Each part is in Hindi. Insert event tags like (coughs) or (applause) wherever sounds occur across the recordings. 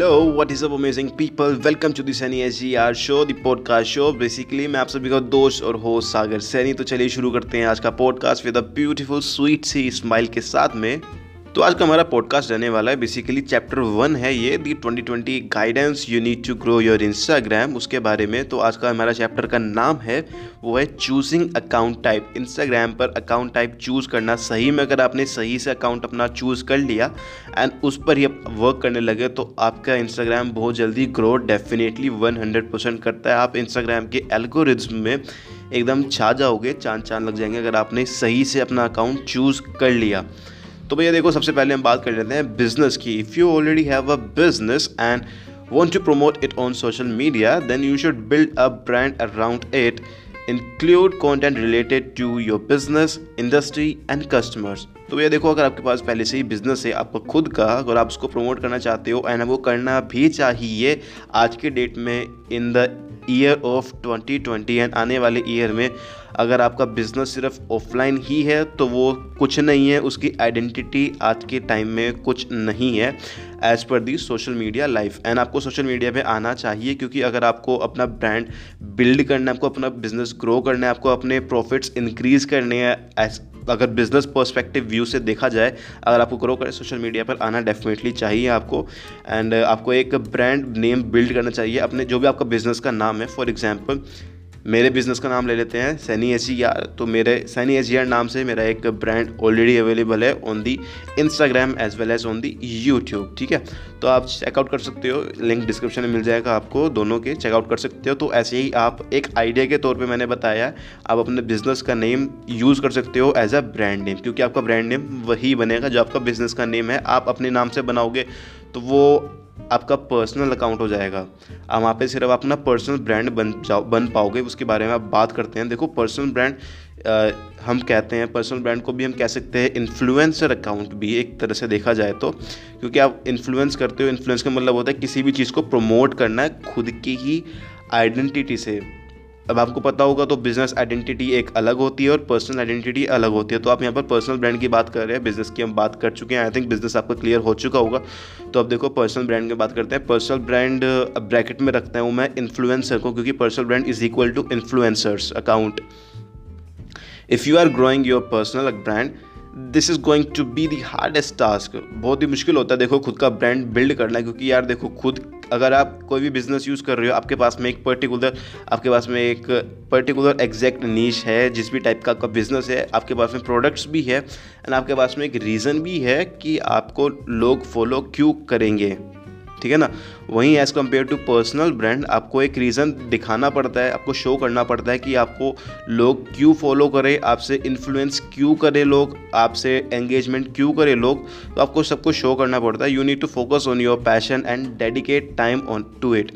Hello what is up amazing people welcome to this any S G R show the podcast show basically मैं आप सभी का दोस्त और हो सागर सैनी। तो चलिए शुरू करते हैं आज का podcast with a beautiful sweet C smile के साथ में। तो आज का हमारा पॉडकास्ट रहने वाला है। बेसिकली चैप्टर वन है ये। The 2020 guidance you need to grow your Instagram उसके बारे में। तो आज का हमारा चैप्टर का नाम है, वो है चूजिंग अकाउंट टाइप इंस्टाग्राम पर अकाउंट टाइप चूज़ करना। सही में अगर आपने सही से अकाउंट अपना चूज़ कर लिया एंड उस पर ही वर्क करने लगे तो आपका इंस्टाग्राम बहुत जल्दी grow definitely one hundred percent करता है। आप इंस्टाग्राम के एल्गोरिज्म में एकदम छा जाओगे चाँद चाँद लग जाएँगे अगर आपने सही से अपना अकाउंट चूज़ कर लिया। तो भैया देखो, सबसे पहले हम बात कर लेते हैं बिज़नेस की। If you already have a business and want to promote it on social media then you should build a brand around it include content related to your business industry and customers तो भैया देखो, अगर आपके पास पहले से ही बिज़नेस है, आपका खुद का, अगर आप उसको प्रमोट करना चाहते हो एंड वो करना भी चाहिए, आज के डेट में in the year of 2020 and आने वाले ईयर में अगर आपका बिज़नेस सिर्फ़ ऑफलाइन ही है तो वो कुछ नहीं है, उसकी आइडेंटिटी आज के टाइम में कुछ नहीं है as per the social media life and आपको सोशल मीडिया पे आना चाहिए, क्योंकि अगर आपको अपना ब्रांड बिल्ड करना है, आपको अपना बिज़नेस ग्रो करना है, आपको अपने प्रॉफिट्स इंक्रीज़ करने हैं अगर बिज़नेस पर्सपेक्टिव व्यू से देखा जाए, अगर आपको ग्रो करें सोशल मीडिया पर आना डेफिनेटली चाहिए आपको। एंड आपको एक ब्रांड नेम बिल्ड करना चाहिए अपने, जो भी आपका बिज़नेस का नाम है। फॉर एग्जांपल मेरे बिज़नेस का नाम ले लेते हैं सैनी एस तो मेरे सैनी एस नाम से मेरा एक ब्रांड ऑलरेडी अवेलेबल है on the Instagram as well as on the YouTube ठीक है? तो आप चेकआउट कर सकते हो लिंक डिस्क्रिप्शन में मिल जाएगा आपको दोनों के चेकआउट कर सकते हो। तो ऐसे ही आप एक आइडिया के तौर पे मैंने बताया, आप अपने बिज़नेस का नेम यूज़ कर सकते हो एज अ ब्रांड नेम क्योंकि आपका ब्रांड नेम वही बनेगा जो आपका बिज़नेस का नेम है। आप अपने नाम से बनाओगे तो वो आपका पर्सनल अकाउंट हो जाएगा। आप वहाँ पे सिर्फ़ अपना पर्सनल ब्रांड बन जाओ, बन पाओगे, उसके बारे में आप बात करते हैं। देखो पर्सनल ब्रांड हम कहते हैं पर्सनल ब्रांड को भी हम कह सकते हैं इन्फ्लुएंसर अकाउंट भी, एक तरह से देखा जाए तो। क्योंकि आप इन्फ्लुएंस करते हो इन्फ्लुएंस का मतलब होता है किसी भी चीज़ को प्रमोट करना खुद की ही आइडेंटिटी से। अब आपको पता होगा तो बिज़नेस आइडेंटिटी एक अलग होती है और पर्सनल आइडेंटिटी अलग होती है। तो आप यहाँ पर पर्सनल ब्रांड की बात कर रहे हैं बिज़नेस की हम बात कर चुके हैं। आई थिंक बिज़नेस आपका क्लियर हो चुका होगा। तो अब देखो पर्सनल ब्रांड की बात करते हैं। पर्सनल ब्रांड ब्रैकेट में रखता हूँ मैं इन्फ्लुएंसर को, क्योंकि personal brand is equal to influencers account if you are growing your personal brand this is going to be the hardest task बहुत ही मुश्किल होता है देखो खुद का ब्रांड बिल्ड करना, क्योंकि यार देखो खुद अगर आप कोई भी बिज़नेस यूज़ कर रहे हो, आपके पास में एक पर्टिकुलर आपके पास में एक पर्टिकुलर एग्जैक्ट नीच है, जिस भी टाइप का आपका बिज़नेस है, आपके पास में प्रोडक्ट्स भी है एंड आपके पास में एक रीज़न भी है कि आपको लोग फॉलो क्यों करेंगे। ठीक है ना? वहीं as compare to personal brand आपको एक रीज़न दिखाना पड़ता है, आपको शो करना पड़ता है कि आपको लोग क्यों फॉलो करें, आपसे इन्फ्लुएंस क्यों करें लोग, आपसे एंगेजमेंट क्यों करें लोग तो आपको सबको शो करना पड़ता है। You need to focus on your passion and dedicate time on to it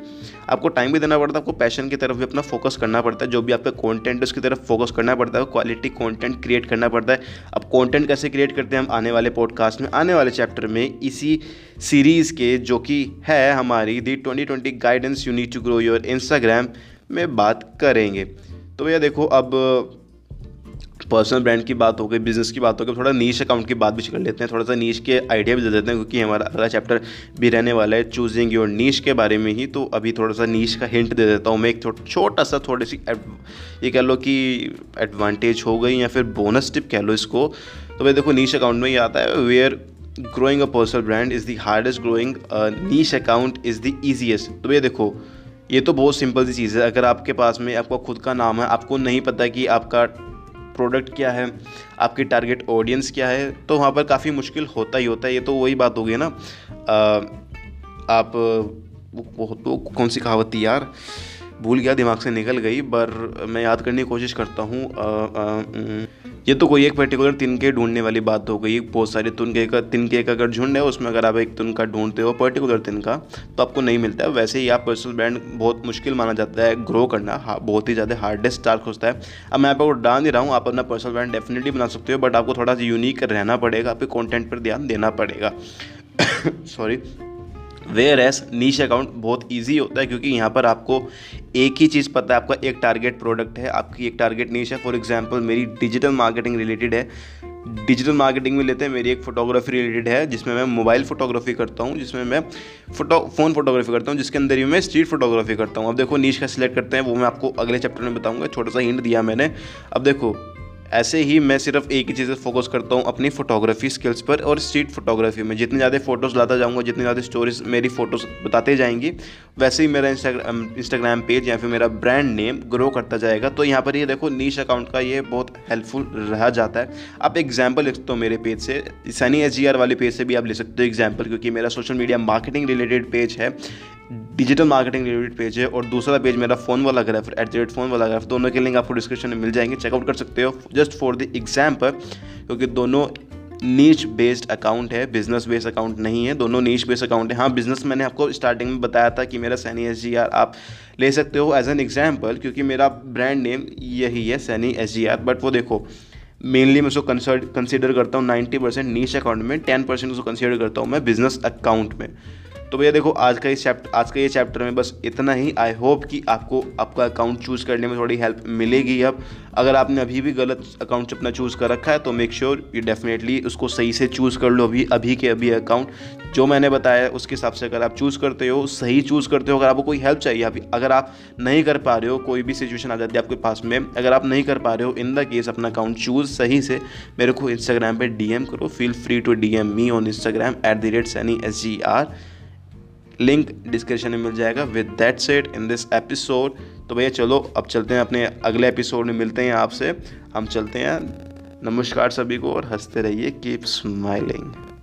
आपको टाइम भी देना पड़ता है, आपको पैशन की तरफ़ भी अपना फोकस करना पड़ता है, जो भी आपका कॉन्टेंट उसकी तरफ़ फोकस करना पड़ता है क्वालिटी कॉन्टेंट क्रिएट करना पड़ता है। अब कॉन्टेंट कैसे क्रिएट करते हैं हम आने वाले पॉडकास्ट में? आने वाले चैप्टर में इसी सीरीज़ के जो कि है हमारी the twenty twenty guidance you need to grow your Instagram में बात करेंगे। तो भैया देखो, अब पर्सनल ब्रांड की बात हो गई बिज़नेस की बात हो गई थोड़ा नीच अकाउंट की बात भी कर लेते हैं थोड़ा सा नीच के आइडिया भी दे देते हैं, क्योंकि हमारा अगला चैप्टर भी रहने वाला है चूजिंग योर नीच के बारे में ही तो अभी थोड़ा सा नीच का हिंट दे देता हूँ मैं, एक छोटा सा थोड़ी सी ये कह लो कि एडवांटेज हो गई या फिर बोनस टिप कह लो इसको तो भाई देखो नीच अकाउंट में ही आता है where growing a personal brand is the hardest growing niche account is the easiest तो भैया देखो, ये तो बहुत सिंपल सी चीज़ है, अगर आपके पास में आपका खुद का नाम है, आपको नहीं पता कि आपका प्रोडक्ट क्या है आपकी टारगेट ऑडियंस क्या है तो वहाँ पर काफ़ी मुश्किल होता ही होता है। ये तो वही बात होगी ना। आ, आप वो वो कौन सी कहावत थी यार? भूल गया दिमाग से निकल गई पर मैं याद करने की कोशिश करता हूँ। ये तो कोई एक पर्टिकुलर तिनके ढूँढने वाली बात हो गई। बहुत सारे तुनके का तिनके का अगर झुंड है, उसमें अगर आप एक तुनका ढूंढते हो पर्टिकुलर तिनका तो आपको नहीं मिलता है। वैसे ही आप पर्सनल ब्रांड बहुत मुश्किल माना जाता है ग्रो करना। बहुत ही ज़्यादा हार्डेस्ट टास्क होता है। अब मैं आपको डाल नहीं रहा हूँ, आप अपना पर्सनल ब्रांड डेफिनेटली बना सकते हो बट आपको थोड़ा सा यूनिक रहना पड़ेगा, आपके कॉन्टेंट पर ध्यान देना पड़ेगा। (coughs) Sorry whereas niche account बहुत ईजी होता है क्योंकि यहाँ पर आपको एक ही चीज़ पता है, आपका एक टारगेट प्रोडक्ट है, आपकी एक टारगेट नीच है। फॉर एग्ज़ाम्पल मेरी डिजिटल मार्केटिंग रिलेटेड है। डिजिटल मार्केटिंग में लेते हैं, मेरी एक फोटोग्राफी रिलेटेड है, जिसमें मैं मोबाइल फोटोग्राफी करता हूँ, जिसमें मैं फ़ोटो फ़ोन फोटोग्राफी करता हूँ, जिसके अंदर ही मैं स्ट्रीट फोटोग्राफी करता हूँ। अब देखो नीच का सिलेक्ट करते हैं, वो मैं आपको अगले चैप्टर में बताऊँगा। छोटा सा हिंट दिया मैंने। अब देखो ऐसे ही मैं सिर्फ़ एक ही चीज़ फोकस करता हूँ, अपनी फोटोग्राफी स्किल्स पर और स्ट्रीट फोटोग्राफी में। जितने ज़्यादा फ़ोटोज़ लाता जाऊँगा, जितनी ज़्यादा स्टोरीज मेरी फ़ोटोज़ बताते जाएँगी, वैसे ही मेरा इंस्टाग्राम इंस्टाग्राम पेज या फिर मेरा ब्रांड नेम ग्रो करता जाएगा। तो यहाँ पर ये देखो नीच अकाउंट का ये बहुत हेल्पफुल रहा जाता है। आप एग्ज़ाम्पल लिख सकते हो मेरे पेज से। सनी एस वाले पेज से भी आप ले सकते हो एग्ज़ाम्पल क्योंकि मेरा social media marketing related page है। डिजिटल मार्केटिंग रिलेटेड पेज है और दूसरा पेज मेरा फ़ोन वाला graph at the rate phone वाला ग्राफ दोनों के लिंक आपको डिस्क्रिप्शन में मिल जाएँगे। चेकआउट कर सकते हो जस्ट फॉर द एग्ज़ाम्पल क्योंकि दोनों नीच बेस्ड अकाउंट है बिज़नेस बेस्ड अकाउंट नहीं है, दोनों नीच बेस्ड अकाउंट है। हाँ बिज़नेस मैंने आपको स्टार्टिंग में बताया था कि मेरा सैनी एस जी आर आप ले सकते हो एज एन एग्ज़ाम्पल क्योंकि मेरा ब्रांड नेम यही है Saini S G R but वो देखो मेनली मैं उसको कंसिडर करता हूँ नाइन्टी परसेंट नीच अकाउंट में टेन परसेंट उसको कंसिडर करता हूँ मैं बिज़नेस अकाउंट में। तो भैया देखो, आज का इस चैप्टर आज का ये चैप्टर में बस इतना ही। आई होप कि आपको आपका अकाउंट चूज़ करने में थोड़ी हेल्प मिलेगी अब। अगर आपने अभी भी गलत अकाउंट अपना चूज़ कर रखा है तो मेक श्योर यू डेफिनेटली उसको सही से चूज़ कर लो अभी अभी के अभी अकाउंट जो मैंने बताया उसके हिसाब से अगर आप चूज़ करते हो, सही चूज़ करते हो, अगर आपको कोई हेल्प चाहिए, अभी अगर आप नहीं कर पा रहे हो, कोई भी सिचुएशन आ जाती है आपके पास में, अगर आप नहीं कर पा रहे हो इन द केस अपना अकाउंट चूज़ सही से, मेरे को इंस्टाग्राम पे डीएम करो। Feel free to DM me on Instagram at the rate Saini S G R link description में मिल जाएगा। With that set in this episode तो भैया चलो, अब चलते हैं अपने अगले एपिसोड में, मिलते हैं आपसे। हम चलते हैं। नमस्कार सभी को और हँसते रहिए। Keep smiling